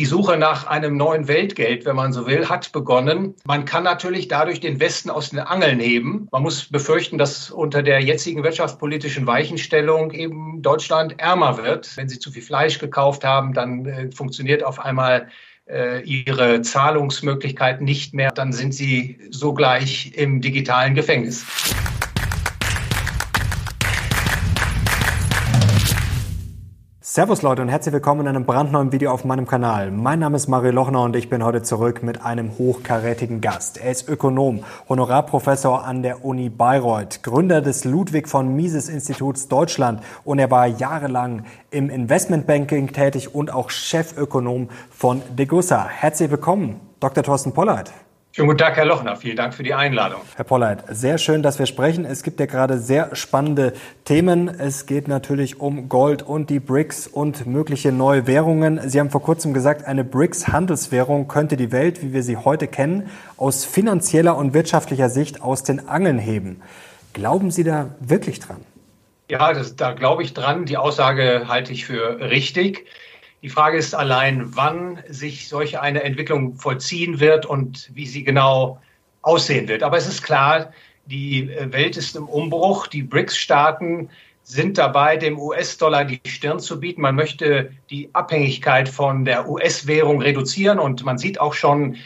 Die Suche nach einem neuen Weltgeld, wenn man so will, hat begonnen. Man kann natürlich dadurch den Westen aus den Angeln heben. Man muss befürchten, dass unter der jetzigen wirtschaftspolitischen Weichenstellung eben Deutschland ärmer wird. Wenn Sie zu viel Fleisch gekauft haben, dann äh, funktioniert auf einmal äh, ihre Zahlungsmöglichkeiten nicht mehr. Dann sind Sie sogleich im digitalen Gefängnis. Servus Leute und herzlich willkommen in einem brandneuen Video auf meinem Kanal. Mein Name ist Mario Lochner und ich bin heute zurück mit einem hochkarätigen Gast. Er ist Ökonom, Honorarprofessor an der Uni Bayreuth, Gründer des Ludwig von Mises Instituts Deutschland und er war jahrelang im Investmentbanking tätig und auch Chefökonom von Degussa. Herzlich willkommen, Dr. Thorsten Pollard. Schönen guten Tag, Herr Lochner. Vielen Dank für die Einladung. Herr Pollard, sehr schön, dass wir sprechen. Es gibt ja gerade sehr spannende Themen. Es geht natürlich um Gold und die BRICS und mögliche neue Währungen. Sie haben vor kurzem gesagt, eine BRICS-Handelswährung könnte die Welt, wie wir sie heute kennen, aus finanzieller und wirtschaftlicher Sicht aus den Angeln heben. Glauben Sie da wirklich dran? Ja, das, da glaube ich dran. Die Aussage halte ich für richtig. Die Frage ist allein, wann sich solch eine Entwicklung vollziehen wird und wie sie genau aussehen wird. Aber es ist klar, die Welt ist im Umbruch. Die BRICS-Staaten sind dabei, dem US-Dollar die Stirn zu bieten. Man möchte die Abhängigkeit von der US-Währung reduzieren und man sieht auch schon,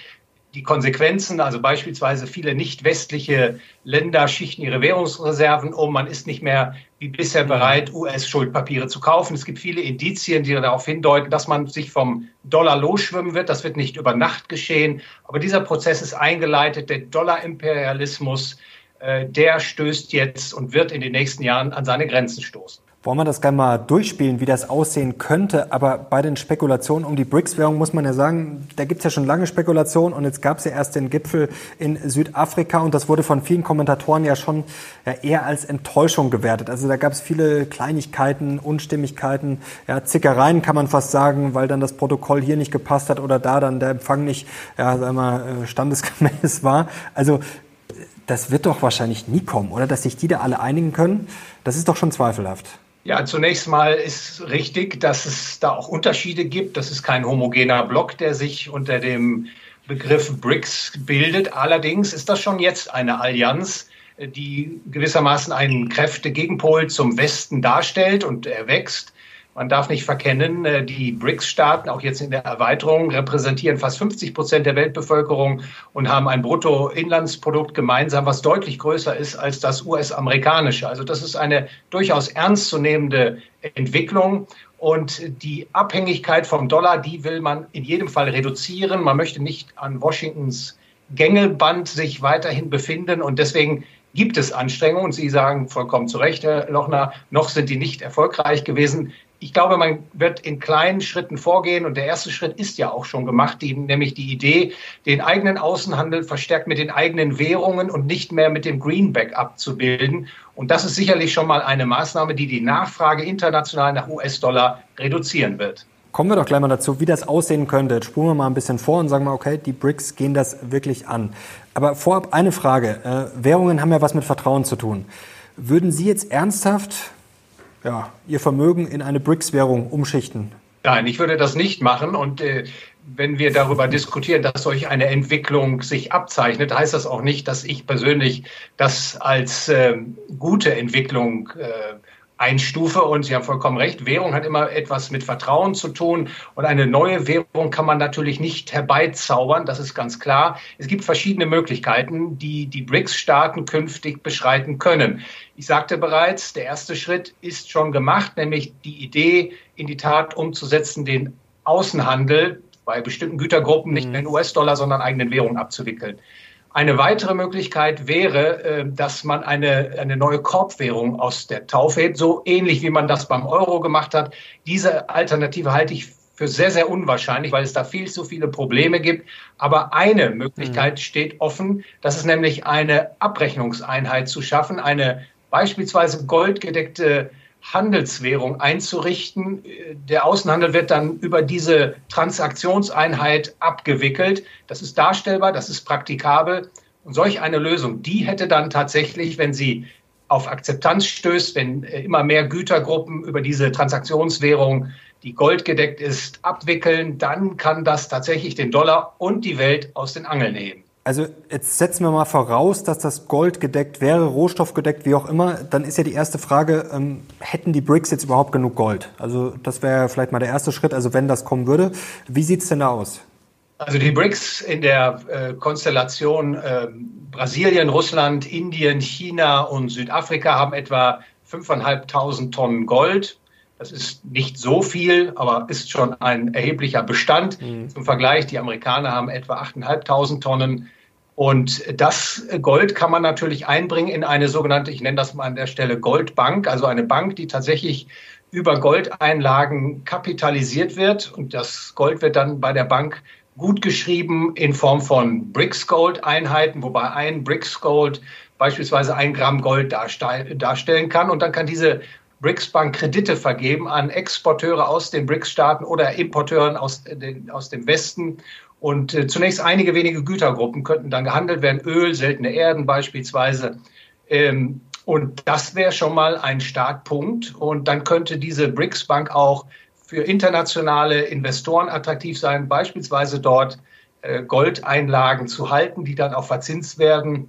die Konsequenzen, also beispielsweise viele nicht westliche Länder schichten ihre Währungsreserven um. Man ist nicht mehr wie bisher bereit, US-Schuldpapiere zu kaufen. Es gibt viele Indizien, die darauf hindeuten, dass man sich vom Dollar losschwimmen wird. Das wird nicht über Nacht geschehen. Aber dieser Prozess ist eingeleitet. Der Dollar-Imperialismus, äh, der stößt jetzt und wird in den nächsten Jahren an seine Grenzen stoßen. Wollen wir das gerne mal durchspielen, wie das aussehen könnte? Aber bei den Spekulationen um die BRICS-Währung muss man ja sagen, da gibt es ja schon lange Spekulationen und jetzt gab es ja erst den Gipfel in Südafrika und das wurde von vielen Kommentatoren ja schon eher als Enttäuschung gewertet. Also da gab es viele Kleinigkeiten, Unstimmigkeiten, ja, Zickereien kann man fast sagen, weil dann das Protokoll hier nicht gepasst hat oder da dann der Empfang nicht, ja, sagen wir, äh, standesgemäß war. Also das wird doch wahrscheinlich nie kommen, oder? Dass sich die da alle einigen können, das ist doch schon zweifelhaft. Ja, zunächst mal ist richtig, dass es da auch Unterschiede gibt. Das ist kein homogener Block, der sich unter dem Begriff BRICS bildet. Allerdings ist das schon jetzt eine Allianz, die gewissermaßen einen Kräftegegenpol zum Westen darstellt und er wächst. Man darf nicht verkennen, äh, die BRICS-Staaten, auch jetzt in der Erweiterung, repräsentieren fast 50 Prozent der Weltbevölkerung und haben ein Bruttoinlandsprodukt gemeinsam, was deutlich größer ist als das US-amerikanische. Also das ist eine durchaus ernstzunehmende Entwicklung. Und die Abhängigkeit vom Dollar, die will man in jedem Fall reduzieren. Man möchte nicht an Washingtons Gängelband sich weiterhin befinden. Und deswegen gibt es Anstrengungen. Sie sagen vollkommen zu Recht, Herr Lochner, noch sind die nicht erfolgreich gewesen ich glaube, man wird in kleinen Schritten vorgehen und der erste Schritt ist ja auch schon gemacht, die, nämlich die Idee, den eigenen Außenhandel verstärkt mit den eigenen Währungen und nicht mehr mit dem Greenback abzubilden. Und das ist sicherlich schon mal eine Maßnahme, die die Nachfrage international nach US-Dollar reduzieren wird. Kommen wir doch gleich mal dazu, wie das aussehen könnte. Jetzt spulen wir mal ein bisschen vor und sagen mal, okay, die BRICS gehen das wirklich an. Aber vorab eine Frage. Äh, Währungen haben ja was mit Vertrauen zu tun. Würden Sie jetzt ernsthaft ja, ihr Vermögen in eine BRICS-Währung umschichten? Nein, ich würde das nicht machen. Und äh, wenn wir darüber diskutieren, dass solch eine Entwicklung sich abzeichnet, heißt das auch nicht, dass ich persönlich das als äh, gute Entwicklung äh, einstufe. Und Sie haben vollkommen recht, Währung hat immer etwas mit Vertrauen zu tun. Und eine neue Währung kann man natürlich nicht herbeizaubern, das ist ganz klar. Es gibt verschiedene Möglichkeiten, die die BRICS-Staaten künftig beschreiten können. Ich sagte bereits, der erste Schritt ist schon gemacht, nämlich die Idee in die Tat umzusetzen, den Außenhandel bei bestimmten Gütergruppen nicht mehr in mhm. US-Dollar, sondern eigenen Währungen abzuwickeln. Eine weitere Möglichkeit wäre, äh, dass man eine, eine neue Korbwährung aus der Taufe hebt, so ähnlich wie man das beim Euro gemacht hat. Diese Alternative halte ich für sehr, sehr unwahrscheinlich, weil es da viel zu viele Probleme gibt. Aber eine Möglichkeit mhm. steht offen, das ist nämlich eine Abrechnungseinheit zu schaffen, eine beispielsweise goldgedeckte Handelswährung einzurichten. Der Außenhandel wird dann über diese Transaktionseinheit abgewickelt. Das ist darstellbar, das ist praktikabel. Und solch eine Lösung, die hätte dann tatsächlich, wenn sie auf Akzeptanz stößt, wenn äh, immer mehr Gütergruppen über diese Transaktionswährung die goldgedeckt ist, abwickeln, dann kann das tatsächlich den Dollar und die Welt aus den Angeln heben. Also jetzt setzen wir mal voraus, dass das Gold gedeckt wäre, rohstoffgedeckt, wie auch immer. Dann ist ja die erste Frage, ähm, hätten die BRICS jetzt überhaupt genug Gold? Also das wäre vielleicht mal der erste Schritt, also wenn das kommen würde. Wie sieht es denn da aus? Also die BRICS in der äh, Konstellation äh, Brasilien, Russland, Indien, China und Südafrika haben etwa 5.500 Tonnen Gold. Das ist nicht so viel, aber ist schon ein erheblicher Bestand. Mhm. Zum Vergleich, die Amerikaner haben etwa 8.500 Tonnen. Und das Gold kann man natürlich einbringen in eine sogenannte, ich nenne das mal an der Stelle Goldbank, also eine Bank, die tatsächlich über Goldeinlagen kapitalisiert wird. Und das Gold wird dann bei der Bank gut geschrieben in Form von Bricks Gold Einheiten, wobei ein Bricks Gold beispielsweise ein Gramm Gold darstellen kann. Und dann kann diese BRICS Bank Kredite vergeben an Exporteure aus den BRICS-Staaten oder Importeuren aus, den, aus dem Westen. Und äh, zunächst einige wenige Gütergruppen könnten dann gehandelt werden, Öl, seltene Erden beispielsweise. Ähm, und das wäre schon mal ein Startpunkt. Und dann könnte diese BRICS Bank auch für internationale Investoren attraktiv sein, beispielsweise dort äh, Goldeinlagen zu halten, die dann auch verzinst werden.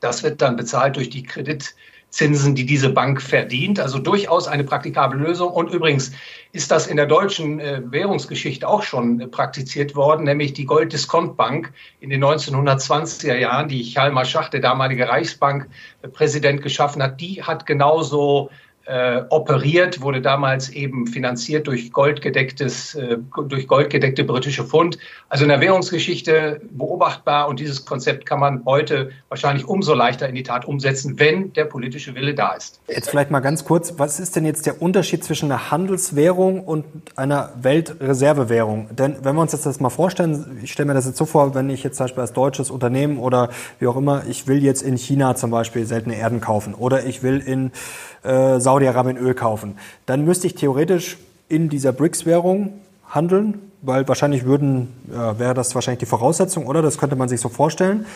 Das wird dann bezahlt durch die Kredit Zinsen, die diese Bank verdient. Also durchaus eine praktikable Lösung. Und übrigens ist das in der deutschen äh, Währungsgeschichte auch schon äh, praktiziert worden, nämlich die Golddiskontbank in den 1920er Jahren, die Hjalmar Schacht, der damalige Reichsbankpräsident, geschaffen hat. Die hat genauso äh, operiert, wurde damals eben finanziert durch goldgedecktes, äh, durch goldgedeckte britische Pfund. Also in der Währungsgeschichte beobachtbar und dieses Konzept kann man heute wahrscheinlich umso leichter in die Tat umsetzen, wenn der politische Wille da ist. Jetzt vielleicht mal ganz kurz, was ist denn jetzt der Unterschied zwischen einer Handelswährung und einer Weltreservewährung? Denn wenn wir uns jetzt das mal vorstellen, ich stelle mir das jetzt so vor, wenn ich jetzt zum Beispiel als deutsches Unternehmen oder wie auch immer, ich will jetzt in China zum Beispiel seltene Erden kaufen oder ich will in äh, Saudi-Arabien Öl kaufen. Dann müsste ich theoretisch in dieser BRICS-Währung handeln, weil wahrscheinlich würden, ja, wäre das wahrscheinlich die Voraussetzung, oder? Das könnte man sich so vorstellen.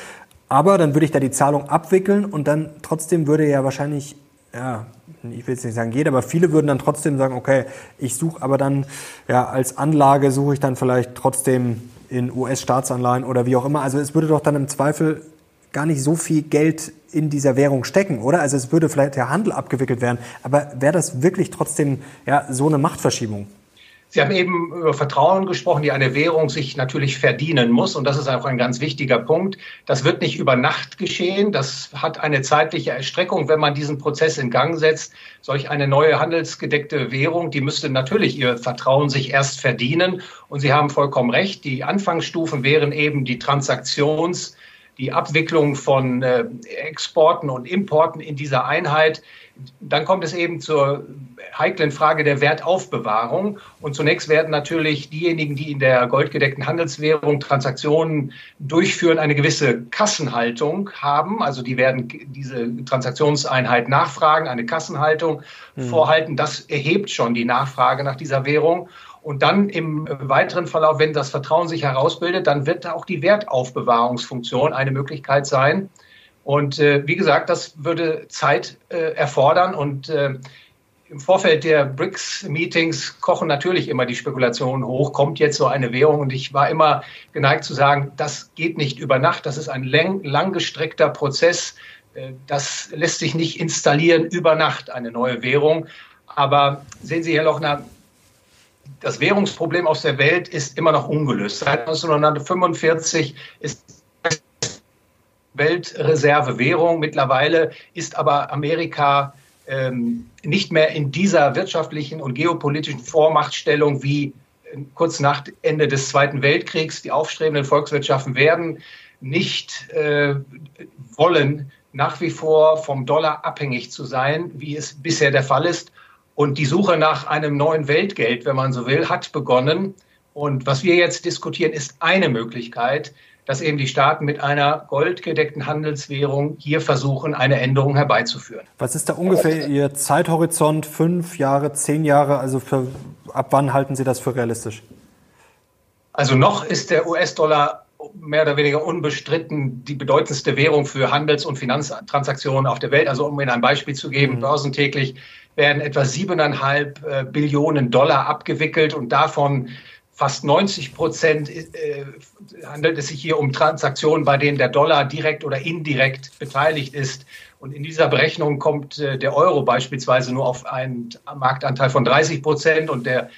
Aber dann würde ich da die Zahlung abwickeln und dann trotzdem würde ja wahrscheinlich, ja, ich will jetzt nicht sagen jeder, aber viele würden dann trotzdem sagen, okay, ich suche aber dann, ja, als Anlage suche ich dann vielleicht trotzdem in US-Staatsanleihen oder wie auch immer. Also es würde doch dann im Zweifel gar nicht so viel Geld in dieser Währung stecken, oder? Also es würde vielleicht der Handel abgewickelt werden, aber wäre das wirklich trotzdem ja, so eine Machtverschiebung? Sie haben eben über Vertrauen gesprochen, die eine Währung sich natürlich verdienen muss. Und das ist auch ein ganz wichtiger Punkt. Das wird nicht über Nacht geschehen. Das hat eine zeitliche Erstreckung, wenn man diesen Prozess in Gang setzt. Solch eine neue handelsgedeckte Währung, die müsste natürlich ihr Vertrauen sich erst verdienen. Und Sie haben vollkommen recht. Die Anfangsstufen wären eben die Transaktions- die Abwicklung von äh, Exporten und Importen in dieser Einheit. Dann kommt es eben zur heiklen Frage der Wertaufbewahrung. Und zunächst werden natürlich diejenigen, die in der goldgedeckten Handelswährung Transaktionen durchführen, eine gewisse Kassenhaltung haben. Also die werden diese Transaktionseinheit nachfragen, eine Kassenhaltung mhm. vorhalten. Das erhebt schon die Nachfrage nach dieser Währung. Und dann im weiteren Verlauf, wenn das Vertrauen sich herausbildet, dann wird auch die Wertaufbewahrungsfunktion eine Möglichkeit sein. Und äh, wie gesagt, das würde Zeit äh, erfordern. Und äh, im Vorfeld der BRICS-Meetings kochen natürlich immer die Spekulationen hoch. Kommt jetzt so eine Währung? Und ich war immer geneigt zu sagen, das geht nicht über Nacht. Das ist ein lang, langgestreckter Prozess. Äh, das lässt sich nicht installieren über Nacht, eine neue Währung. Aber sehen Sie, Herr Lochner, das Währungsproblem aus der Welt ist immer noch ungelöst. Seit 1945 ist Weltreservewährung. Mittlerweile ist aber Amerika ähm, nicht mehr in dieser wirtschaftlichen und geopolitischen Vormachtstellung wie äh, kurz nach Ende des Zweiten Weltkriegs. Die aufstrebenden Volkswirtschaften werden nicht äh, wollen, nach wie vor vom Dollar abhängig zu sein, wie es bisher der Fall ist. Und die Suche nach einem neuen Weltgeld, wenn man so will, hat begonnen. Und was wir jetzt diskutieren, ist eine Möglichkeit, dass eben die Staaten mit einer goldgedeckten Handelswährung hier versuchen, eine Änderung herbeizuführen. Was ist da ungefähr Ihr Zeithorizont? Fünf Jahre, zehn Jahre? Also für, ab wann halten Sie das für realistisch? Also noch ist der US-Dollar mehr oder weniger unbestritten die bedeutendste Währung für Handels- und Finanztransaktionen auf der Welt. Also um Ihnen ein Beispiel zu geben, mhm. börsentäglich werden etwa siebeneinhalb äh, Billionen Dollar abgewickelt und davon fast 90 Prozent äh, handelt es sich hier um Transaktionen, bei denen der Dollar direkt oder indirekt beteiligt ist. Und in dieser Berechnung kommt äh, der Euro beispielsweise nur auf einen Marktanteil von 30 Prozent und der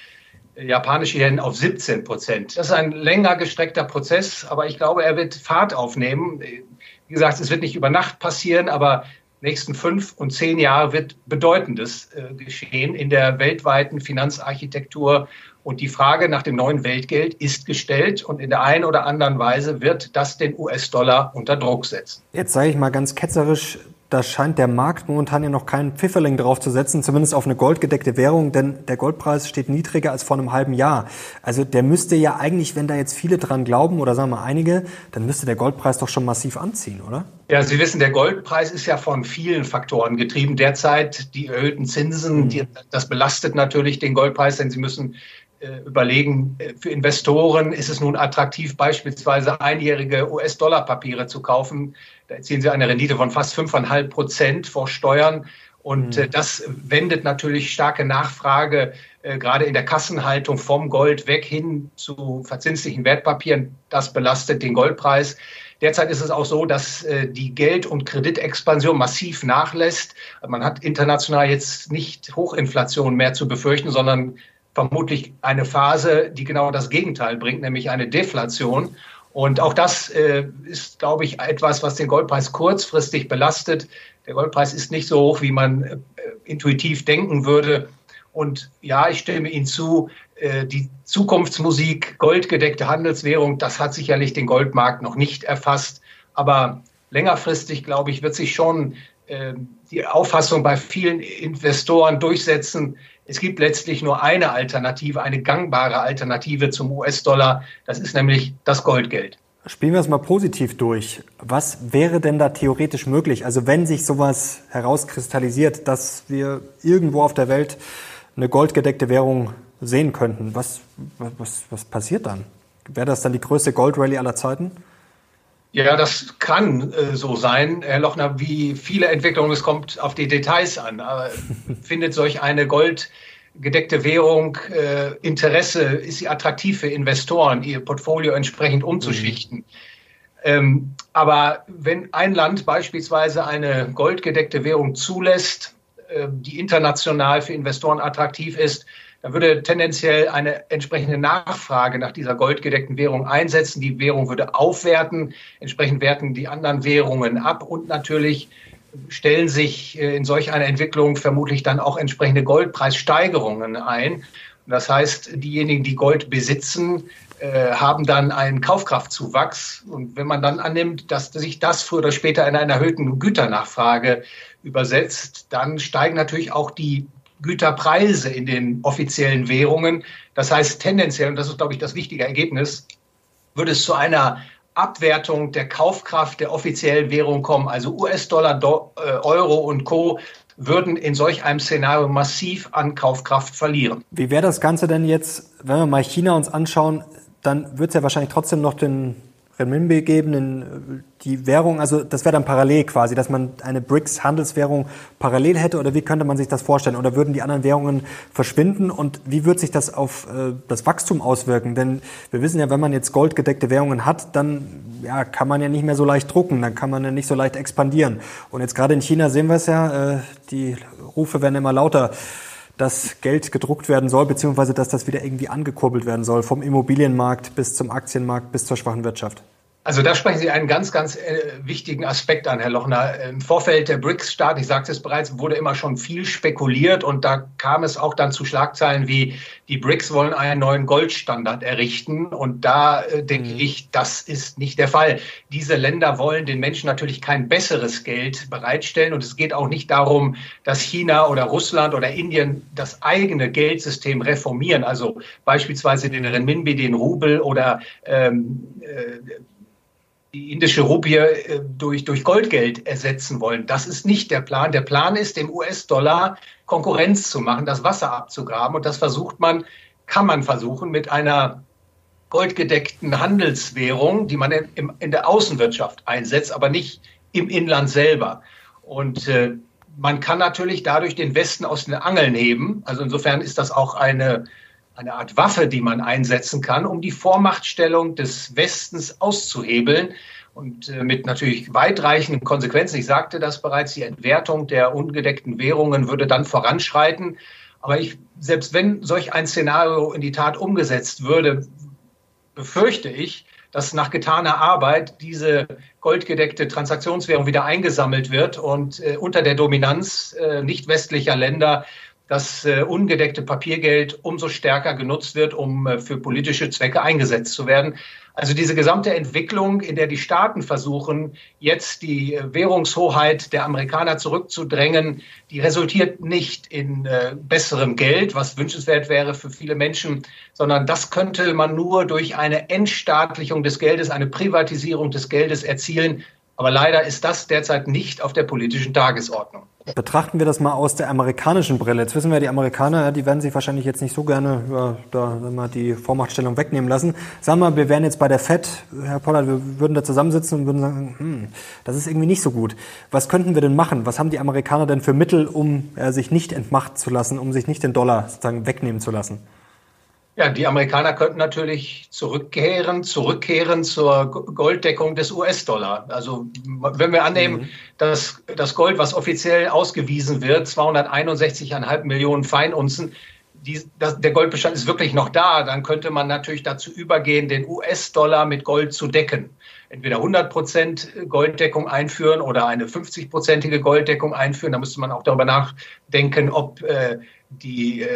japanische Yen auf 17 Prozent. Das ist ein länger gestreckter Prozess, aber ich glaube, er wird Fahrt aufnehmen. Wie gesagt, es wird nicht über Nacht passieren, aber nächsten fünf und zehn Jahre wird Bedeutendes äh, geschehen in der weltweiten Finanzarchitektur. Und die Frage nach dem neuen Weltgeld ist gestellt und in der einen oder anderen Weise wird das den US-Dollar unter Druck setzen. Jetzt sage ich mal ganz ketzerisch, da scheint der Markt momentan ja noch keinen Pfifferling drauf zu setzen, zumindest auf eine goldgedeckte Währung, denn der Goldpreis steht niedriger als vor einem halben Jahr. Also der müsste ja eigentlich, wenn da jetzt viele dran glauben oder sagen wir einige, dann müsste der Goldpreis doch schon massiv anziehen, oder? Ja, Sie wissen, der Goldpreis ist ja von vielen Faktoren getrieben. Derzeit die erhöhten Zinsen, mhm. die, das belastet natürlich den Goldpreis, denn Sie müssen überlegen, äh, für Investoren ist es nun attraktiv, beispielsweise einjährige US-Dollar-Papiere zu kaufen. Da erzielen sie eine Rendite von fast 5,5 Prozent vor Steuern. Und mhm. das wendet natürlich starke Nachfrage äh, gerade in der Kassenhaltung vom Gold weg hin zu verzinslichen Wertpapieren. Das belastet den Goldpreis. Derzeit ist es auch so, dass äh, die Geld- und Kreditexpansion massiv nachlässt. Man hat international jetzt nicht Hochinflation mehr zu befürchten, sondern vermutlich eine Phase, die genau das Gegenteil bringt, nämlich eine Deflation. Und auch das äh, ist, glaube ich, etwas, was den Goldpreis kurzfristig belastet. Der Goldpreis ist nicht so hoch, wie man äh, intuitiv denken würde. Und ja, ich stimme Ihnen zu, äh, die Zukunftsmusik, goldgedeckte Handelswährung, das hat sicherlich den Goldmarkt noch nicht erfasst. Aber längerfristig, glaube ich, wird sich schon die Auffassung bei vielen Investoren durchsetzen, es gibt letztlich nur eine Alternative, eine gangbare Alternative zum US-Dollar. Das ist nämlich das Goldgeld. Spielen wir es mal positiv durch. Was wäre denn da theoretisch möglich? Also wenn sich sowas herauskristallisiert, dass wir irgendwo auf der Welt eine goldgedeckte Währung sehen könnten, was, was, was passiert dann? Wäre das dann die größte Goldrallye aller Zeiten? Ja, das kann äh, so sein, Herr Lochner, wie viele Entwicklungen, es kommt auf die Details an. Aber findet solch eine goldgedeckte Währung äh, Interesse, ist sie attraktiv für Investoren, ihr Portfolio entsprechend umzuschichten? Mhm. Ähm, aber wenn ein Land beispielsweise eine goldgedeckte Währung zulässt, äh, die international für Investoren attraktiv ist, da würde tendenziell eine entsprechende Nachfrage nach dieser goldgedeckten Währung einsetzen. Die Währung würde aufwerten, entsprechend werten die anderen Währungen ab und natürlich stellen sich äh, in solch einer Entwicklung vermutlich dann auch entsprechende Goldpreissteigerungen ein. Das heißt, diejenigen, die Gold besitzen, äh, haben dann einen Kaufkraftzuwachs. Und wenn man dann annimmt, dass sich das früher oder später in einer erhöhten Güternachfrage übersetzt, dann steigen natürlich auch die Güterpreise in den offiziellen Währungen. Das heißt, tendenziell, und das ist, glaube ich, das wichtige Ergebnis, würde es zu einer Abwertung der Kaufkraft der offiziellen Währung kommen. Also US-Dollar, äh, Euro und Co. würden in solch einem Szenario massiv an Kaufkraft verlieren. Wie wäre das Ganze denn jetzt, wenn wir mal China uns anschauen, dann wird es ja wahrscheinlich trotzdem noch den Renminbi geben, in äh, die Währung, also das wäre dann parallel quasi, dass man eine BRICS-Handelswährung parallel hätte oder wie könnte man sich das vorstellen? Oder würden die anderen Währungen verschwinden und wie wird sich das auf äh, das Wachstum auswirken? Denn wir wissen ja, wenn man jetzt goldgedeckte Währungen hat, dann ja, kann man ja nicht mehr so leicht drucken, dann kann man ja nicht so leicht expandieren. Und jetzt gerade in China sehen wir es ja, äh, die Rufe werden immer lauter dass Geld gedruckt werden soll, beziehungsweise dass das wieder irgendwie angekurbelt werden soll, vom Immobilienmarkt bis zum Aktienmarkt bis zur schwachen Wirtschaft. Also da sprechen Sie einen ganz, ganz äh, wichtigen Aspekt an, Herr Lochner. Im Vorfeld der BRICS-Staaten, ich sagte es bereits, wurde immer schon viel spekuliert und da kam es auch dann zu Schlagzeilen wie, die BRICS wollen einen neuen Goldstandard errichten und da äh, denke mhm. ich, das ist nicht der Fall. Diese Länder wollen den Menschen natürlich kein besseres Geld bereitstellen und es geht auch nicht darum, dass China oder Russland oder Indien das eigene Geldsystem reformieren, also beispielsweise den Renminbi, den Rubel oder ähm, äh, die indische Rupie äh, durch, durch Goldgeld ersetzen wollen. Das ist nicht der Plan. Der Plan ist, dem US-Dollar Konkurrenz zu machen, das Wasser abzugraben. Und das versucht man, kann man versuchen, mit einer goldgedeckten Handelswährung, die man in, in, der Außenwirtschaft einsetzt, aber nicht im Inland selber. Und äh, man kann natürlich dadurch den Westen aus den Angeln heben. Also insofern ist das auch eine, eine Art Waffe, die man einsetzen kann, um die Vormachtstellung des Westens auszuhebeln und äh, mit natürlich weitreichenden Konsequenzen. Ich sagte das bereits, die Entwertung der ungedeckten Währungen würde dann voranschreiten. Aber ich, selbst wenn solch ein Szenario in die Tat umgesetzt würde, befürchte ich, dass nach getaner Arbeit diese goldgedeckte Transaktionswährung wieder eingesammelt wird und äh, unter der Dominanz äh, nicht westlicher Länder das äh, ungedeckte Papiergeld umso stärker genutzt wird, um äh, für politische Zwecke eingesetzt zu werden. Also diese gesamte Entwicklung, in der die Staaten versuchen, jetzt die äh, Währungshoheit der Amerikaner zurückzudrängen, die resultiert nicht in äh, besserem Geld, was wünschenswert wäre für viele Menschen, sondern das könnte man nur durch eine Entstaatlichung des Geldes, eine Privatisierung des Geldes erzielen. Aber leider ist das derzeit nicht auf der politischen Tagesordnung. Betrachten wir das mal aus der amerikanischen Brille. Jetzt wissen wir, die Amerikaner, die werden sich wahrscheinlich jetzt nicht so gerne ja, da mal die Vormachtstellung wegnehmen lassen. Sagen wir wir wären jetzt bei der FED, Herr Pollard, wir würden da zusammensitzen und würden sagen, hm, das ist irgendwie nicht so gut. Was könnten wir denn machen? Was haben die Amerikaner denn für Mittel, um äh, sich nicht entmachten zu lassen, um sich nicht den Dollar sozusagen wegnehmen zu lassen? Ja, die Amerikaner könnten natürlich zurückkehren, zurückkehren zur Golddeckung des US-Dollar. Also wenn wir annehmen, mhm. dass das Gold, was offiziell ausgewiesen wird, 261,5 Millionen Feinunzen, die, das, der Goldbestand ist wirklich noch da, dann könnte man natürlich dazu übergehen, den US-Dollar mit Gold zu decken. Entweder 100 Prozent Golddeckung einführen oder eine 50-prozentige Golddeckung einführen. Da müsste man auch darüber nachdenken, ob äh, die äh,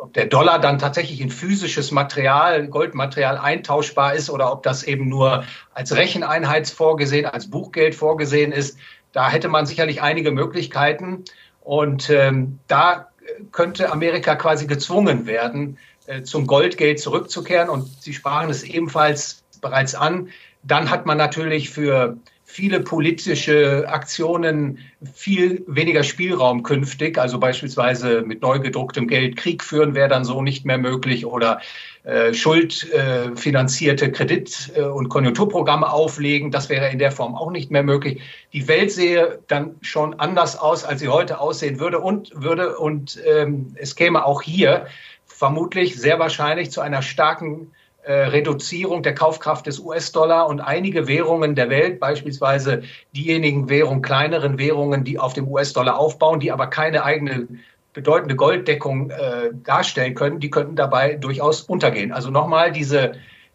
ob der Dollar dann tatsächlich in physisches Material, Goldmaterial eintauschbar ist oder ob das eben nur als Recheneinheit vorgesehen, als Buchgeld vorgesehen ist. Da hätte man sicherlich einige Möglichkeiten. Und ähm, da könnte Amerika quasi gezwungen werden, äh, zum Goldgeld zurückzukehren. Und Sie sprachen es ebenfalls bereits an. Dann hat man natürlich für viele politische Aktionen viel weniger Spielraum künftig. Also beispielsweise mit neu gedrucktem Geld Krieg führen wäre dann so nicht mehr möglich oder äh, schuldfinanzierte äh, Kredit- äh, und Konjunkturprogramme auflegen. Das wäre in der Form auch nicht mehr möglich. Die Welt sehe dann schon anders aus, als sie heute aussehen würde und würde und ähm, es käme auch hier vermutlich sehr wahrscheinlich zu einer starken Reduzierung der Kaufkraft des US-Dollar und einige Währungen der Welt, beispielsweise diejenigen Währungen, kleineren Währungen, die auf dem US-Dollar aufbauen, die aber keine eigene bedeutende Golddeckung äh, darstellen können, die könnten dabei durchaus untergehen. Also nochmal diese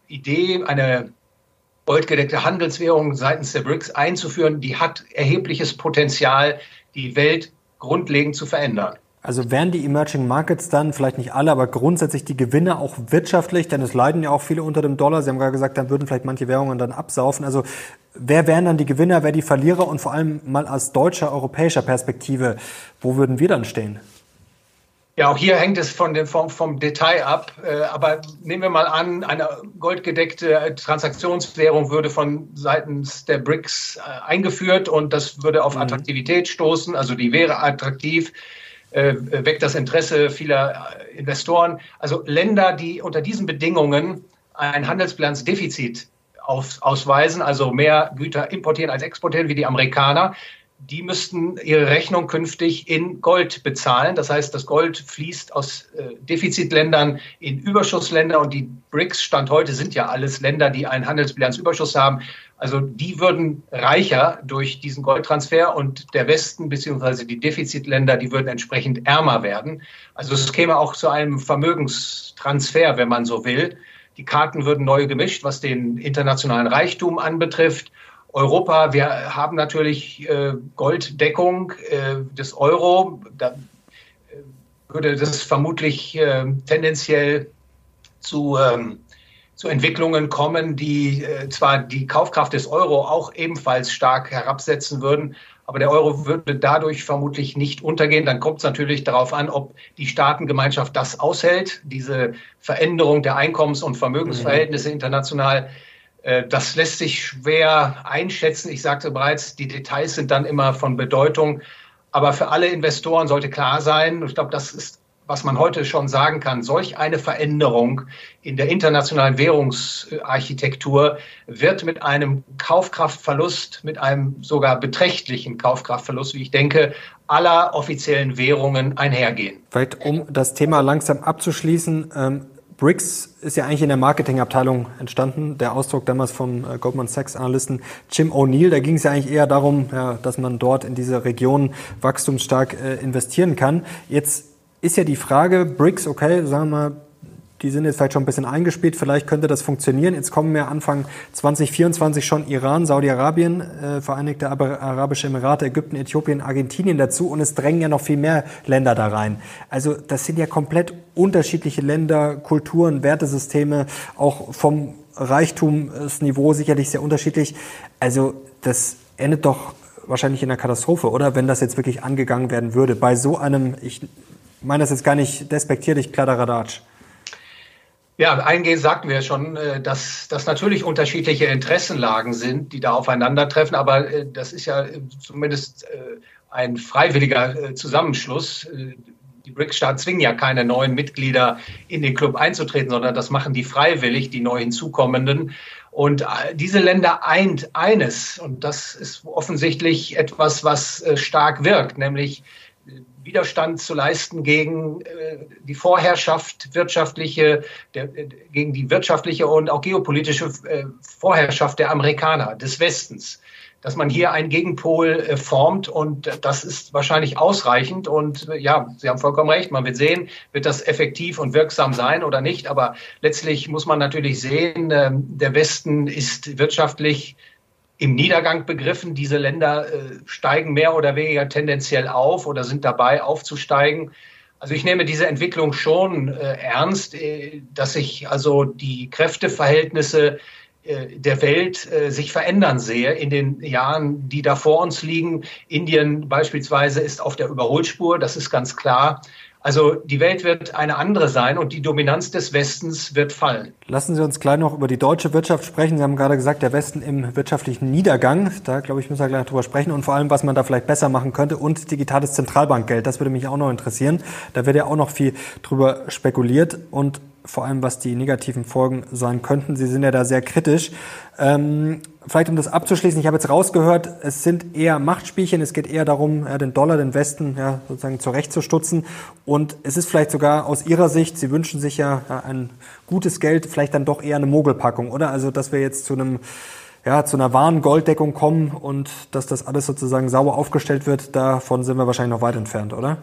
Idee, eine goldgedeckte Handelswährung seitens der BRICS einzuführen, die hat erhebliches Potenzial, die Welt grundlegend zu verändern. Also wären die Emerging Markets dann, vielleicht nicht alle, aber grundsätzlich die Gewinner auch wirtschaftlich, denn es leiden ja auch viele unter dem Dollar. Sie haben gerade gesagt, dann würden vielleicht manche Währungen dann absaufen. Also wer wären dann die Gewinner, wer die Verlierer und vor allem mal aus deutscher, europäischer Perspektive, wo würden wir dann stehen? Ja, auch hier hängt es von dem, vom, vom Detail ab. Äh, aber nehmen wir mal an, eine goldgedeckte Transaktionswährung würde von seitens der BRICS äh, eingeführt und das würde auf mhm. Attraktivität stoßen. Also die wäre attraktiv. Äh, weckt das Interesse vieler äh, Investoren. Also Länder, die unter diesen Bedingungen ein Handelsbilanzdefizit auf, ausweisen, also mehr Güter importieren als exportieren wie die Amerikaner, die müssten ihre Rechnung künftig in Gold bezahlen. Das heißt, das Gold fließt aus äh, Defizitländern in Überschussländer und die BRICS Stand heute sind ja alles Länder, die einen Handelsbilanzüberschuss haben. Also die würden reicher durch diesen Goldtransfer und der Westen beziehungsweise die Defizitländer, die würden entsprechend ärmer werden. Also es käme auch zu einem Vermögenstransfer, wenn man so will. Die Karten würden neu gemischt, was den internationalen Reichtum anbetrifft. Europa, wir haben natürlich äh, Golddeckung äh, des Euro. Da äh, würde das vermutlich äh, tendenziell zu, ähm, zu Entwicklungen kommen, die äh, zwar die Kaufkraft des Euro auch ebenfalls stark herabsetzen würden, aber der Euro würde dadurch vermutlich nicht untergehen. Dann kommt es natürlich darauf an, ob die Staatengemeinschaft das aushält, diese Veränderung der Einkommens- und Vermögensverhältnisse mhm. international äh, das lässt sich schwer einschätzen. Ich sagte bereits, die Details sind dann immer von Bedeutung. Aber für alle Investoren sollte klar sein, ich glaube, das ist was man heute schon sagen kann, solch eine Veränderung in der internationalen Währungsarchitektur wird mit einem Kaufkraftverlust, mit einem sogar beträchtlichen Kaufkraftverlust, wie ich denke, aller offiziellen Währungen einhergehen. Vielleicht um das Thema langsam abzuschließen. Ähm BRICS ist ja eigentlich in der Marketingabteilung entstanden. Der Ausdruck damals vom äh, Goldman Sachs Analysten Jim O'Neill. Da ging es ja eigentlich eher darum, ja, dass man dort in diese Region wachstumsstark äh, investieren kann. Jetzt ist ja die Frage, BRICS, okay, sagen wir mal, die sind jetzt vielleicht schon ein bisschen eingespielt, vielleicht könnte das funktionieren. Jetzt kommen ja Anfang 2024 schon Iran, Saudi-Arabien, äh, Vereinigte Arabische Emirate, Ägypten, Äthiopien, Argentinien dazu und es drängen ja noch viel mehr Länder da rein. Also das sind ja komplett unterschiedliche Länder, Kulturen, Wertesysteme, auch vom Reichtumsniveau sicherlich sehr unterschiedlich. Also das endet doch wahrscheinlich in einer Katastrophe, oder? Wenn das jetzt wirklich angegangen werden würde. Bei so einem, ich meine das jetzt gar nicht despektierlich, Kladderadatsch. Ja, eingehend sagten wir schon, äh, dass das natürlich unterschiedliche Interessenlagen sind, die da aufeinandertreffen, aber äh, das ist ja äh, zumindest ein freiwilliger Zusammenschluss. Die BRICS-Staaten zwingen ja keine neuen Mitglieder in den Club einzutreten, sondern das machen die freiwillig, die neu hinzukommenden. Und diese Länder eint eines, und das ist offensichtlich etwas, was stark wirkt, nämlich Widerstand zu leisten gegen äh, die Vorherrschaft wirtschaftliche, der, äh, gegen die wirtschaftliche und auch geopolitische äh, Vorherrschaft der Amerikaner, des Westens. Dass man hier einen Gegenpol äh, formt und das ist wahrscheinlich ausreichend. Und äh, ja, Sie haben vollkommen recht. Man wird sehen, wird das effektiv und wirksam sein oder nicht. Aber letztlich muss man natürlich sehen, ähm, der Westen ist wirtschaftlich im Niedergang begriffen. Diese Länder äh, steigen mehr oder weniger tendenziell auf oder sind dabei aufzusteigen. Also ich nehme diese Entwicklung schon äh, ernst, äh, dass sich also die Kräfteverhältnisse äh, der Welt äh, sich verändern sehe in den Jahren, die da vor uns liegen. Indien beispielsweise ist auf der Überholspur, das ist ganz klar. Also die Welt wird eine andere sein und die Dominanz des Westens wird fallen. Lassen Sie uns gleich noch über die deutsche Wirtschaft sprechen. Sie haben gerade gesagt, der Westen im wirtschaftlichen Niedergang. Da, glaube ich, müssen wir gleich drüber sprechen und vor allem, was man da vielleicht besser machen könnte und digitales Zentralbankgeld. Das würde mich auch noch interessieren. Da wird ja auch noch viel drüber spekuliert und vor allem was die negativen Folgen sein könnten. Sie sind ja da sehr kritisch. Ähm, vielleicht um das abzuschließen, ich habe jetzt rausgehört, es sind eher Machtspielchen, es geht eher darum, den Dollar, den Westen ja, sozusagen zurechtzustutzen. Und es ist vielleicht sogar aus Ihrer Sicht, Sie wünschen sich ja, ja ein gutes Geld, vielleicht dann doch eher eine Mogelpackung, oder? Also dass wir jetzt zu einem ja, zu einer wahren Golddeckung kommen und dass das alles sozusagen sauber aufgestellt wird, davon sind wir wahrscheinlich noch weit entfernt, oder?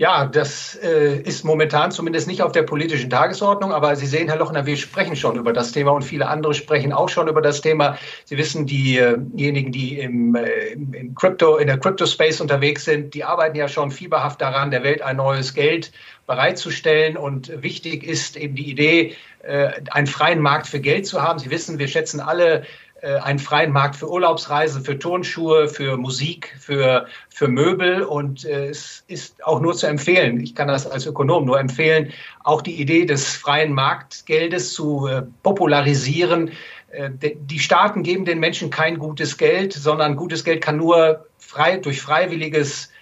Ja, das äh, ist momentan zumindest nicht auf der politischen Tagesordnung, aber Sie sehen, Herr Lochner, wir sprechen schon über das Thema und viele andere sprechen auch schon über das Thema. Sie wissen, diejenigen, die im, äh, im Crypto, in der Crypto-Space unterwegs sind, die arbeiten ja schon fieberhaft daran, der Welt ein neues Geld bereitzustellen. Und wichtig ist eben die Idee, äh, einen freien Markt für Geld zu haben. Sie wissen, wir schätzen alle einen freien Markt für Urlaubsreisen, für Turnschuhe, für Musik, für, für Möbel. Und äh, es ist auch nur zu empfehlen, ich kann das als Ökonom nur empfehlen, auch die Idee des freien Marktgeldes zu äh, popularisieren. Äh, die Staaten geben den Menschen kein gutes Geld, sondern gutes Geld kann nur frei, durch freiwilliges äh,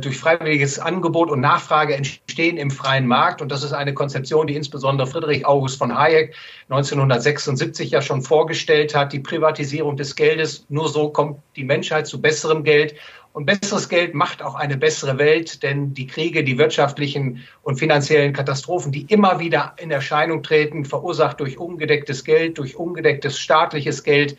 durch freiwilliges Angebot und Nachfrage entstehen im freien Markt. Und das ist eine Konzeption, die insbesondere Friedrich August von Hayek 1976 ja schon vorgestellt hat. Die Privatisierung des Geldes. Nur so kommt die Menschheit zu besserem Geld. Und besseres Geld macht auch eine bessere Welt, denn die Kriege, die wirtschaftlichen und finanziellen Katastrophen, die immer wieder in Erscheinung treten, verursacht durch ungedecktes Geld, durch ungedecktes staatliches Geld,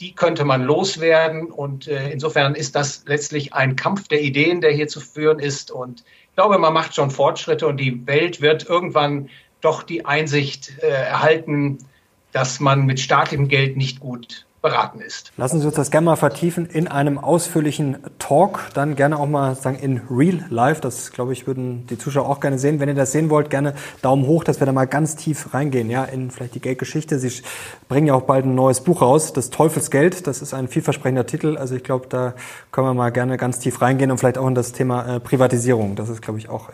die könnte man loswerden. Und äh, insofern ist das letztlich ein Kampf der Ideen, der hier zu führen ist. Und ich glaube, man macht schon Fortschritte und die Welt wird irgendwann doch die Einsicht äh, erhalten, dass man mit staatlichem Geld nicht gut beraten ist. Lassen Sie uns das gerne mal vertiefen in einem ausführlichen Talk, dann gerne auch mal sagen in Real Life. Das glaube ich würden die Zuschauer auch gerne sehen. Wenn ihr das sehen wollt, gerne Daumen hoch, dass wir da mal ganz tief reingehen, ja, in vielleicht die Geldgeschichte. Sie bringen ja auch bald ein neues Buch raus, das Teufelsgeld. Das ist ein vielversprechender Titel. Also ich glaube, da können wir mal gerne ganz tief reingehen und vielleicht auch in das Thema äh, Privatisierung. Das ist glaube ich auch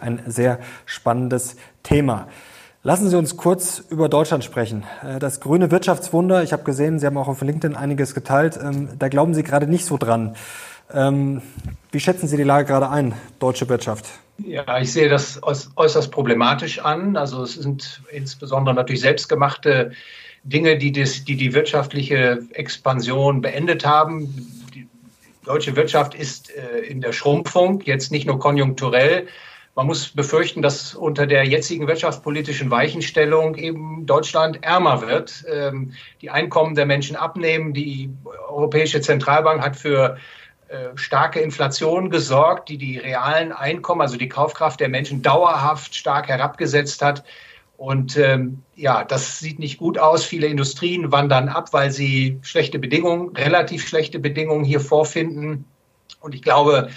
ein sehr spannendes Thema. Lassen Sie uns kurz über Deutschland sprechen. Äh, das grüne Wirtschaftswunder, ich habe gesehen, Sie haben auch auf LinkedIn einiges geteilt, ähm, da glauben Sie gerade nicht so dran. Ähm, wie schätzen Sie die Lage gerade ein, deutsche Wirtschaft? Ja, ich sehe das äußerst problematisch an. Also es sind insbesondere natürlich selbstgemachte Dinge, die das, die, die wirtschaftliche Expansion beendet haben. Die deutsche Wirtschaft ist äh, in der Schrumpfung, jetzt nicht nur konjunkturell. Man muss befürchten, dass unter der jetzigen wirtschaftspolitischen Weichenstellung eben Deutschland ärmer wird. Ähm, die Einkommen der Menschen abnehmen. Die Europäische Zentralbank hat für äh, starke Inflation gesorgt, die die realen Einkommen, also die Kaufkraft der Menschen dauerhaft stark herabgesetzt hat. Und ähm, ja, das sieht nicht gut aus. Viele Industrien wandern ab, weil sie schlechte Bedingungen, relativ schlechte Bedingungen hier vorfinden. Und ich glaube,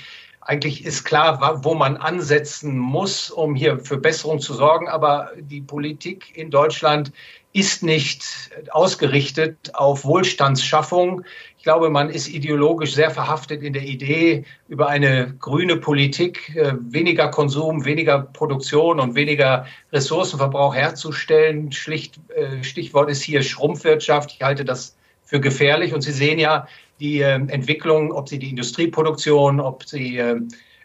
eigentlich ist klar, wo man ansetzen muss, um hier für Besserung zu sorgen. Aber die Politik in Deutschland ist nicht ausgerichtet auf Wohlstandsschaffung. Ich glaube, man ist ideologisch sehr verhaftet in der Idee, über eine grüne Politik äh, weniger Konsum, weniger Produktion und weniger Ressourcenverbrauch herzustellen. Schlicht, äh, Stichwort ist hier Schrumpfwirtschaft. Ich halte das für gefährlich. Und Sie sehen ja die äh, Entwicklung, ob Sie die Industrieproduktion, ob Sie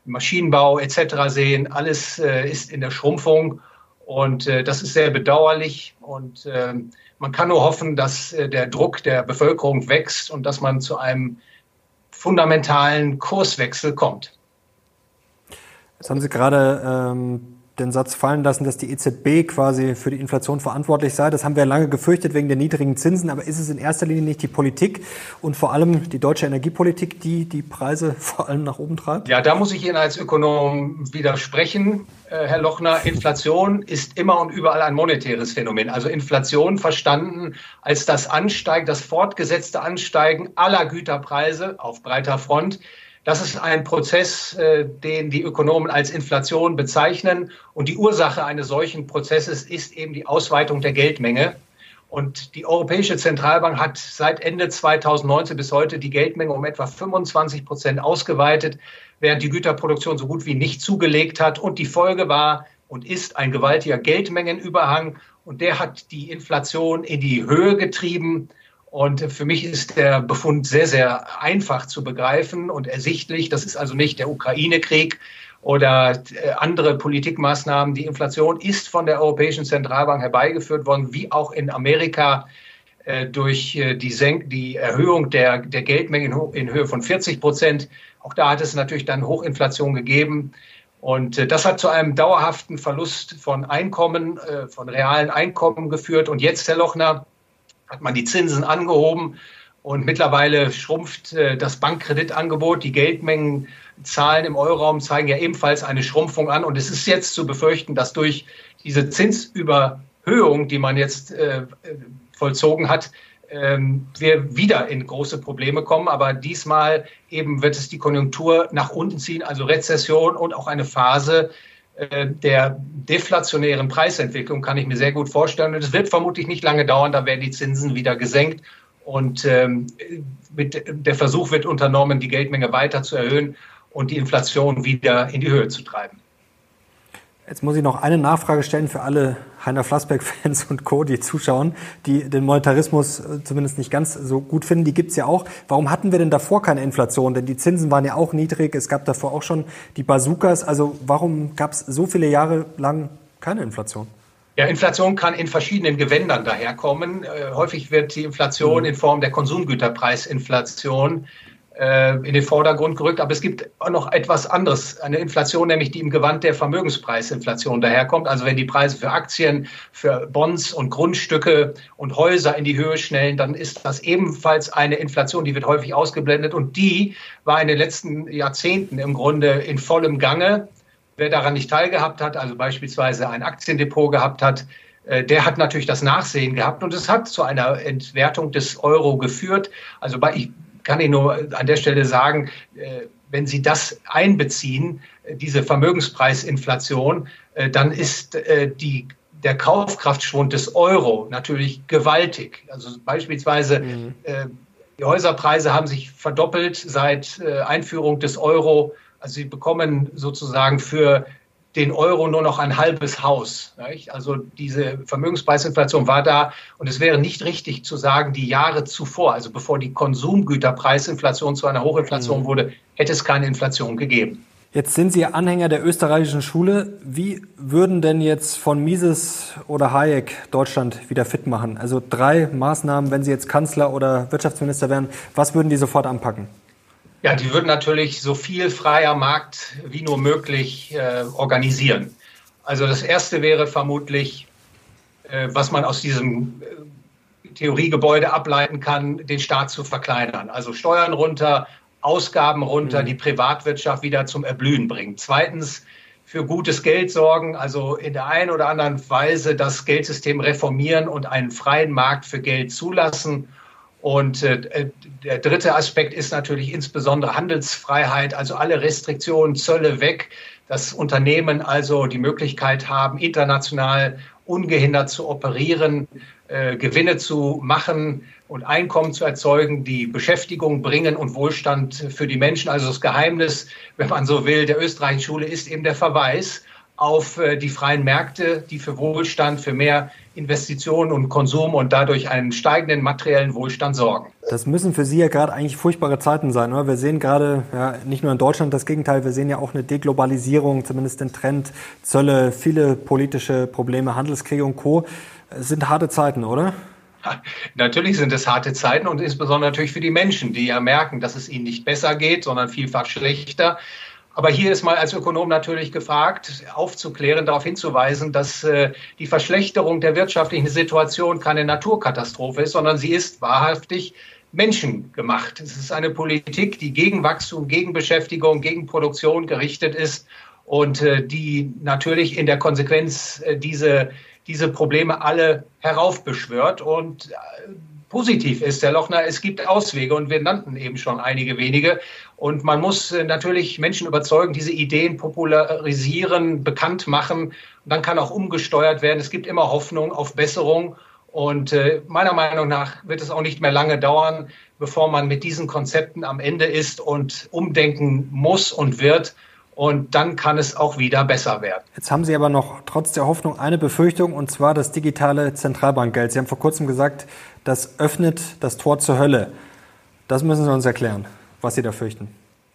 Maschinenbau etc. sehen, alles ist in der Schrumpfung. Und äh, das ist sehr bedauerlich. Und äh, man kann nur hoffen, dass äh, der Druck der Bevölkerung wächst und dass man zu einem fundamentalen Kurswechsel kommt. Jetzt haben Sie gerade ähm, den Satz fallen lassen, dass die EZB quasi für die Inflation verantwortlich sei. Das haben wir lange gefürchtet wegen der niedrigen Zinsen. Aber ist es in erster Linie nicht die Politik und vor allem die deutsche Energiepolitik, die die Preise vor allem nach oben treibt? Ja, da muss ich Ihnen als Ökonom widersprechen, äh, Herr Lochner. Inflation ist immer und überall ein monetäres Phänomen. Also Inflation verstanden als das Ansteigen, das fortgesetzte Ansteigen aller Güterpreise auf breiter Front das ist ein Prozess, äh, den die Ökonomen als Inflation bezeichnen. Und die Ursache eines solchen Prozesses ist eben die Ausweitung der Geldmenge. Und die Europäische Zentralbank hat seit Ende 2019 bis heute die Geldmenge um etwa 25 Prozent ausgeweitet, während die Güterproduktion so gut wie nicht zugelegt hat. Und die Folge war und ist ein gewaltiger Geldmengenüberhang. Und der hat die Inflation in die Höhe getrieben. Und für mich ist der Befund sehr, sehr einfach zu begreifen und ersichtlich. Das ist also nicht der Ukraine-Krieg oder äh, andere Politikmaßnahmen. Die Inflation ist von der Europäischen Zentralbank herbeigeführt worden, wie auch in Amerika äh, durch äh, die, Senk die Erhöhung der, der Geldmenge in Höhe von 40 Prozent. Auch da hat es natürlich dann Hochinflation gegeben. Und das hat zu einem dauerhaften Verlust von Einkommen, von realen Einkommen geführt. Und jetzt, Herr Lochner, hat man die Zinsen angehoben und mittlerweile schrumpft äh, das Bankkreditangebot. Die Geldmengenzahlen im Euroraum zeigen ja ebenfalls eine Schrumpfung an. Und es ist jetzt zu befürchten, dass durch diese Zinsüberhöhung, die man jetzt äh, vollzogen hat, ähm, wir wieder in große Probleme kommen. Aber diesmal eben wird es die Konjunktur nach unten ziehen, also Rezession und auch eine Phase, der deflationären Preisentwicklung kann ich mir sehr gut vorstellen. Und es wird vermutlich nicht lange dauern, da werden die Zinsen wieder gesenkt. Und ähm, mit, der Versuch wird unternommen, die Geldmenge weiter zu erhöhen und die Inflation wieder in die Höhe zu treiben. Jetzt muss ich noch eine Nachfrage stellen für alle Heiner Flassbeck-Fans und Co., die zuschauen, die den Monetarismus äh, zumindest nicht ganz so gut finden. Die gibt's ja auch. Warum hatten wir denn davor keine Inflation? Denn die Zinsen waren ja auch niedrig. Es gab davor auch schon die Bazookas. Also warum gab's so viele Jahre lang keine Inflation? Ja, Inflation kann in verschiedenen Gewändern daherkommen. Äh, häufig wird die Inflation mhm. in Form der Konsumgüterpreisinflation äh, in den Vordergrund gerückt. Aber es gibt auch noch etwas anderes, eine Inflation, nämlich die im Gewand der Vermögenspreisinflation daherkommt. Also wenn die Preise für Aktien, für Bonds und Grundstücke und Häuser in die Höhe schnellen, dann ist das ebenfalls eine Inflation, die wird häufig ausgeblendet. Und die war in den letzten Jahrzehnten im Grunde in vollem Gange. Wer daran nicht teilgehabt hat, also beispielsweise ein Aktiendepot gehabt hat, äh, der hat natürlich das Nachsehen gehabt und es hat zu einer Entwertung des Euro geführt. Also bei, kann ich nur an der Stelle sagen, äh, wenn Sie das einbeziehen, äh, diese Vermögenspreisinflation, äh, dann ist die, der Kaufkraftschwund des Euro natürlich gewaltig. Also beispielsweise mhm. die Häuserpreise haben sich verdoppelt seit Einführung des Euro. Also Sie bekommen sozusagen für den Euro nur noch ein halbes Haus. Also diese Vermögenspreisinflation war da und es wäre nicht richtig zu sagen, die Jahre zuvor, also bevor die Konsumgüterpreisinflation zu einer Hochinflation mhm. wurde, hätte es keine Inflation gegeben. Jetzt sind Sie Anhänger der österreichischen Schule. Wie würden denn jetzt von Mises oder Hayek Deutschland wieder fit machen? Also drei Maßnahmen, wenn Sie jetzt Kanzler oder Wirtschaftsminister wären, was würden die sofort anpacken? Ja, die würden natürlich so viel freier Markt wie nur möglich äh, organisieren. Also das Erste wäre vermutlich, äh, was man aus diesem äh, Theoriegebäude ableiten kann, den Staat zu verkleinern. Also Steuern runter, Ausgaben runter, mhm. die Privatwirtschaft wieder zum Erblühen bringen. Zweitens, für gutes Geld sorgen, also in der einen oder anderen Weise das Geldsystem reformieren und einen freien Markt für Geld zulassen. Und äh, der dritte Aspekt ist natürlich insbesondere Handelsfreiheit, also alle Restriktionen, Zölle weg, dass Unternehmen also die Möglichkeit haben, international ungehindert zu operieren, äh, Gewinne zu machen, und Einkommen zu erzeugen, die Beschäftigung bringen und Wohlstand für die Menschen. Also das Geheimnis, wenn man so will, der österreichischen Schule ist eben der Verweis auf äh, die freien Märkte, die für Wohlstand, für mehr Investitionen und Konsum und dadurch einen steigenden materiellen Wohlstand sorgen. Das müssen für Sie ja gerade eigentlich furchtbare Zeiten sein. Oder? Wir sehen gerade, ja, nicht nur in Deutschland das Gegenteil, wir sehen ja auch eine Deglobalisierung, zumindest den Trend, Zölle, viele politische Probleme, Handelskriege und Co. Es sind harte Zeiten, oder? Natürlich sind es harte Zeiten und insbesondere natürlich für die Menschen, die ja merken, dass es ihnen nicht besser geht, sondern vielfach schlechter. Aber hier ist mal als Ökonom natürlich gefragt, aufzuklären, darauf hinzuweisen, dass äh, die Verschlechterung der wirtschaftlichen Situation keine Naturkatastrophe ist, sondern sie ist wahrhaftig menschengemacht. Es ist eine Politik, die gegen Wachstum, gegen Beschäftigung, gegen Produktion gerichtet ist und äh, die natürlich in der Konsequenz äh, diese diese Probleme alle heraufbeschwört. Und positiv ist, Herr Lochner, es gibt Auswege und wir nannten eben schon einige wenige. Und man muss äh, natürlich Menschen überzeugen, diese Ideen popularisieren, bekannt machen. Und dann kann auch umgesteuert werden. Es gibt immer Hoffnung auf Besserung. Und äh, meiner Meinung nach wird es auch nicht mehr lange dauern, bevor man mit diesen Konzepten am Ende ist und umdenken muss und wird. Und dann kann es auch wieder besser werden. Jetzt haben Sie aber noch trotz der Hoffnung eine Befürchtung, und zwar das digitale Zentralbankgeld. Sie haben vor kurzem gesagt, das öffnet das Tor zur Hölle. Das müssen Sie uns erklären, was Sie da fürchten.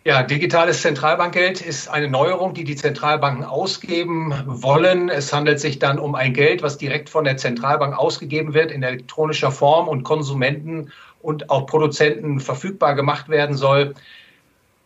Ja, digitales Zentralbankgeld ist eine Neuerung, die die Zentralbanken ausgeben wollen. Es handelt sich dann um ein Geld, was direkt von der Zentralbank ausgegeben wird in elektronischer Form und Konsumenten und auch Produzenten verfügbar gemacht werden soll.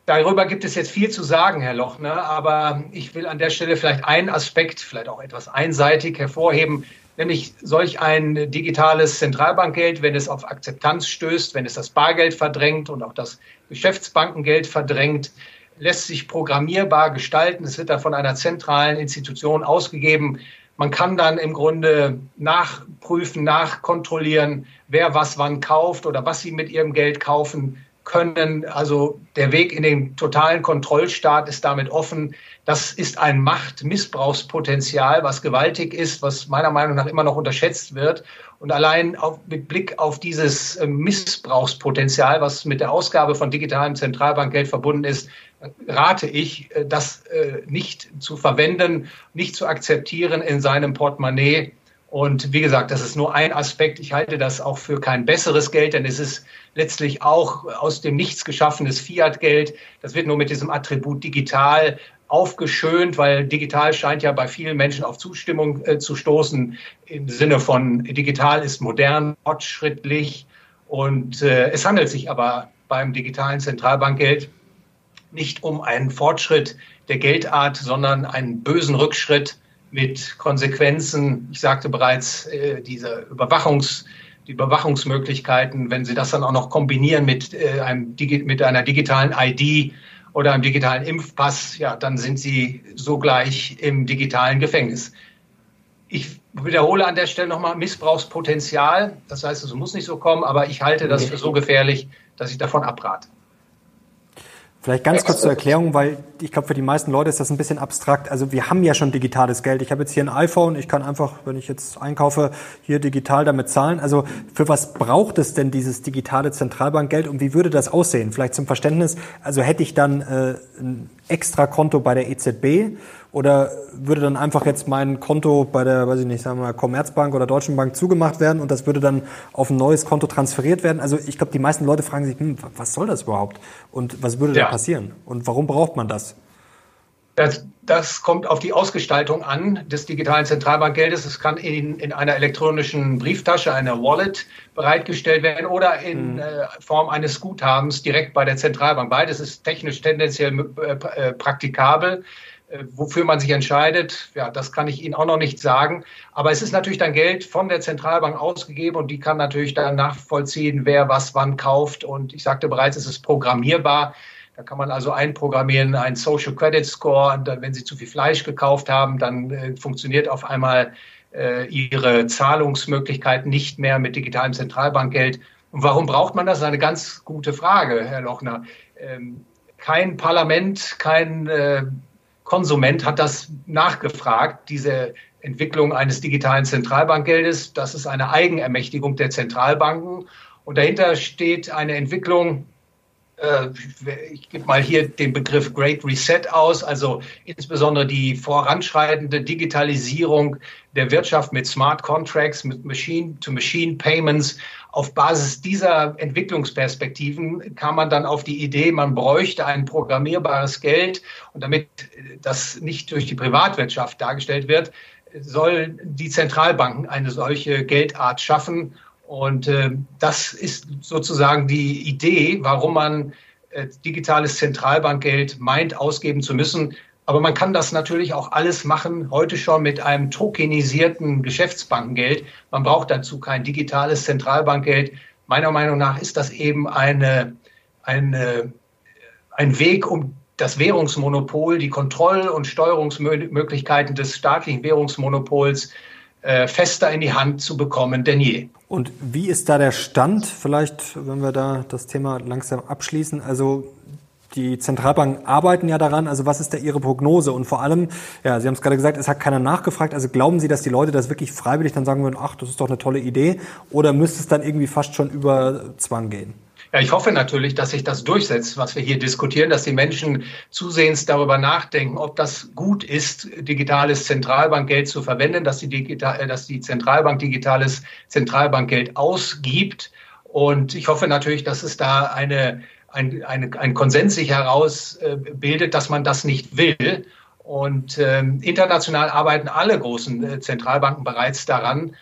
Darüber gibt es jetzt viel zu sagen, Herr Lochner, aber ich will an der Stelle vielleicht einen Aspekt, vielleicht auch etwas einseitig hervorheben, nämlich solch ein digitales Zentralbankgeld, wenn es auf Akzeptanz stößt, wenn es das Bargeld verdrängt und auch das Geschäftsbankengeld verdrängt, lässt sich programmierbar gestalten. Es wird dann von einer zentralen Institution ausgegeben. Man kann dann im Grunde nachprüfen, nachkontrollieren, wer was wann kauft oder was sie mit ihrem Geld kaufen können. Also der Weg in den totalen Kontrollstaat ist damit offen. Das ist ein Machtmissbrauchspotenzial, was gewaltig ist, was meiner Meinung nach immer noch unterschätzt wird. Und allein auf, mit Blick auf dieses äh, Missbrauchspotenzial, was mit der Ausgabe von digitalem Zentralbankgeld verbunden ist, rate ich, äh, das äh, nicht zu verwenden, nicht zu akzeptieren in seinem Portemonnaie und wie gesagt, das ist nur ein Aspekt. Ich halte das auch für kein besseres Geld, denn es ist letztlich auch aus dem Nichts geschaffenes Fiat-Geld. Das wird nur mit diesem Attribut digital aufgeschönt, weil digital scheint ja bei vielen Menschen auf Zustimmung äh, zu stoßen im Sinne von digital ist modern, fortschrittlich. Und äh, es handelt sich aber beim digitalen Zentralbankgeld nicht um einen Fortschritt der Geldart, sondern einen bösen Rückschritt mit Konsequenzen. Ich sagte bereits, äh, diese Überwachungs, die Überwachungsmöglichkeiten, wenn Sie das dann auch noch kombinieren mit, äh, einem, mit einer digitalen ID oder einem digitalen Impfpass, ja, dann sind Sie sogleich im digitalen Gefängnis. Ich wiederhole an der Stelle nochmal Missbrauchspotenzial. Das heißt, es muss nicht so kommen, aber ich halte das für so gefährlich, dass ich davon abrate. Vielleicht ganz kurz zur Erklärung, weil ich glaube, für die meisten Leute ist das ein bisschen abstrakt. Also wir haben ja schon digitales Geld. Ich habe jetzt hier ein iPhone, ich kann einfach, wenn ich jetzt einkaufe, hier digital damit zahlen. Also für was braucht es denn dieses digitale Zentralbankgeld und wie würde das aussehen? Vielleicht zum Verständnis, also hätte ich dann äh, ein extra Konto bei der EZB oder würde dann einfach jetzt mein Konto bei der, weiß ich nicht, sagen wir mal, Commerzbank oder Deutschen Bank zugemacht werden und das würde dann auf ein neues Konto transferiert werden? Also ich glaube, die meisten Leute fragen sich, hm, was soll das überhaupt? Und was würde ja. da passieren? Und warum braucht man das? Das, das, kommt auf die Ausgestaltung an des digitalen Zentralbankgeldes. Es kann in, in einer elektronischen Brieftasche, einer Wallet bereitgestellt werden oder in mhm. äh, Form eines Guthabens direkt bei der Zentralbank. Beides ist technisch tendenziell äh, äh, praktikabel. Äh, wofür man sich entscheidet, ja, das kann ich Ihnen auch noch nicht sagen. Aber es ist natürlich dann Geld von der Zentralbank ausgegeben und die kann natürlich dann nachvollziehen, wer was wann kauft. Und ich sagte bereits, es ist programmierbar. Da kann man also einprogrammieren, ein Social Credit Score. Und dann, wenn Sie zu viel Fleisch gekauft haben, dann äh, funktioniert auf einmal äh, Ihre Zahlungsmöglichkeit nicht mehr mit digitalem Zentralbankgeld. Und warum braucht man das? Das ist eine ganz gute Frage, Herr Lochner. Ähm, kein Parlament, kein äh, Konsument hat das nachgefragt, diese Entwicklung eines digitalen Zentralbankgeldes. Das ist eine Eigenermächtigung der Zentralbanken. Und dahinter steht eine Entwicklung, ich gebe mal hier den Begriff Great Reset aus, also insbesondere die voranschreitende Digitalisierung der Wirtschaft mit Smart Contracts, mit Machine-to-Machine-Payments. Auf Basis dieser Entwicklungsperspektiven kam man dann auf die Idee, man bräuchte ein programmierbares Geld. Und damit das nicht durch die Privatwirtschaft dargestellt wird, sollen die Zentralbanken eine solche Geldart schaffen und äh, das ist sozusagen die Idee, warum man äh, digitales Zentralbankgeld meint, ausgeben zu müssen. Aber man kann das natürlich auch alles machen, heute schon mit einem tokenisierten Geschäftsbankengeld. Man braucht dazu kein digitales Zentralbankgeld. Meiner Meinung nach ist das eben eine, eine, ein Weg, um das Währungsmonopol, die Kontroll- und Steuerungsmöglichkeiten des staatlichen Währungsmonopols äh, fester in die Hand zu bekommen denn je. Und wie ist da der Stand? Vielleicht, wenn wir da das Thema langsam abschließen. Also die Zentralbanken arbeiten ja daran. Also was ist da Ihre Prognose? Und vor allem, ja, Sie haben es gerade gesagt, es hat keiner nachgefragt. Also glauben Sie, dass die Leute das wirklich freiwillig dann sagen würden, ach, das ist doch eine tolle Idee? Oder müsste es dann irgendwie fast schon über Zwang gehen? Ja, ich hoffe natürlich, dass sich das durchsetzt, was wir hier diskutieren, dass die Menschen zusehends darüber nachdenken, ob das gut ist, digitales Zentralbankgeld zu verwenden, dass die, Digital, äh, dass die Zentralbank digitales Zentralbankgeld ausgibt. Und ich hoffe natürlich, dass es da eine, ein, eine, ein Konsens sich herausbildet, dass man das nicht will. Und ähm, international arbeiten alle großen äh, Zentralbanken bereits daran,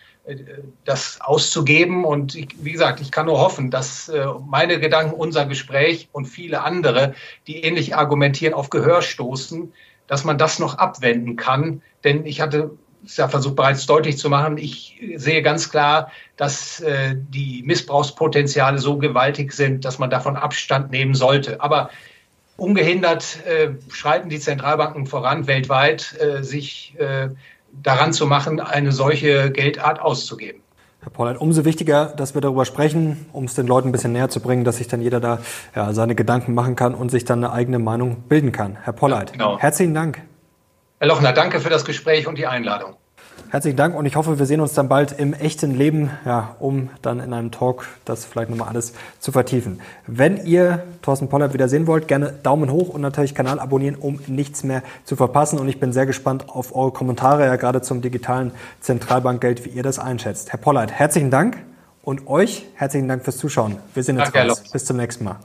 das auszugeben. Und ich, wie gesagt, ich kann nur hoffen, dass äh, meine Gedanken, unser Gespräch und viele andere, die ähnlich argumentieren, auf Gehör stoßen, dass man das noch abwenden kann. Denn ich hatte es ja versucht bereits deutlich zu machen, ich sehe ganz klar, dass äh, die Missbrauchspotenziale so gewaltig sind, dass man davon Abstand nehmen sollte. Aber ungehindert äh, schreiten die Zentralbanken voran weltweit, sich daran zu machen, eine solche Geldart auszugeben. Herr Pollard, umso wichtiger, dass wir darüber sprechen, um es den Leuten ein bisschen näher zu bringen, dass sich dann jeder da ja, seine Gedanken machen kann und sich dann eine eigene Meinung bilden kann. Herr Pollard, ja, genau. herzlichen Dank. Herr Lochner, danke für das Gespräch und die Einladung. Herzlichen Dank und ich hoffe, wir sehen uns dann bald im echten Leben, ja, um dann in einem Talk das vielleicht nochmal alles zu vertiefen. Wenn ihr Thorsten Pollard wieder sehen wollt, gerne Daumen hoch und natürlich Kanal abonnieren, um nichts mehr zu verpassen. Und ich bin sehr gespannt auf eure Kommentare, ja gerade zum digitalen Zentralbankgeld, wie ihr das einschätzt. Herr Pollard, herzlichen Dank und euch herzlichen Dank fürs Zuschauen. Wir sehen uns Bis zum nächsten Mal.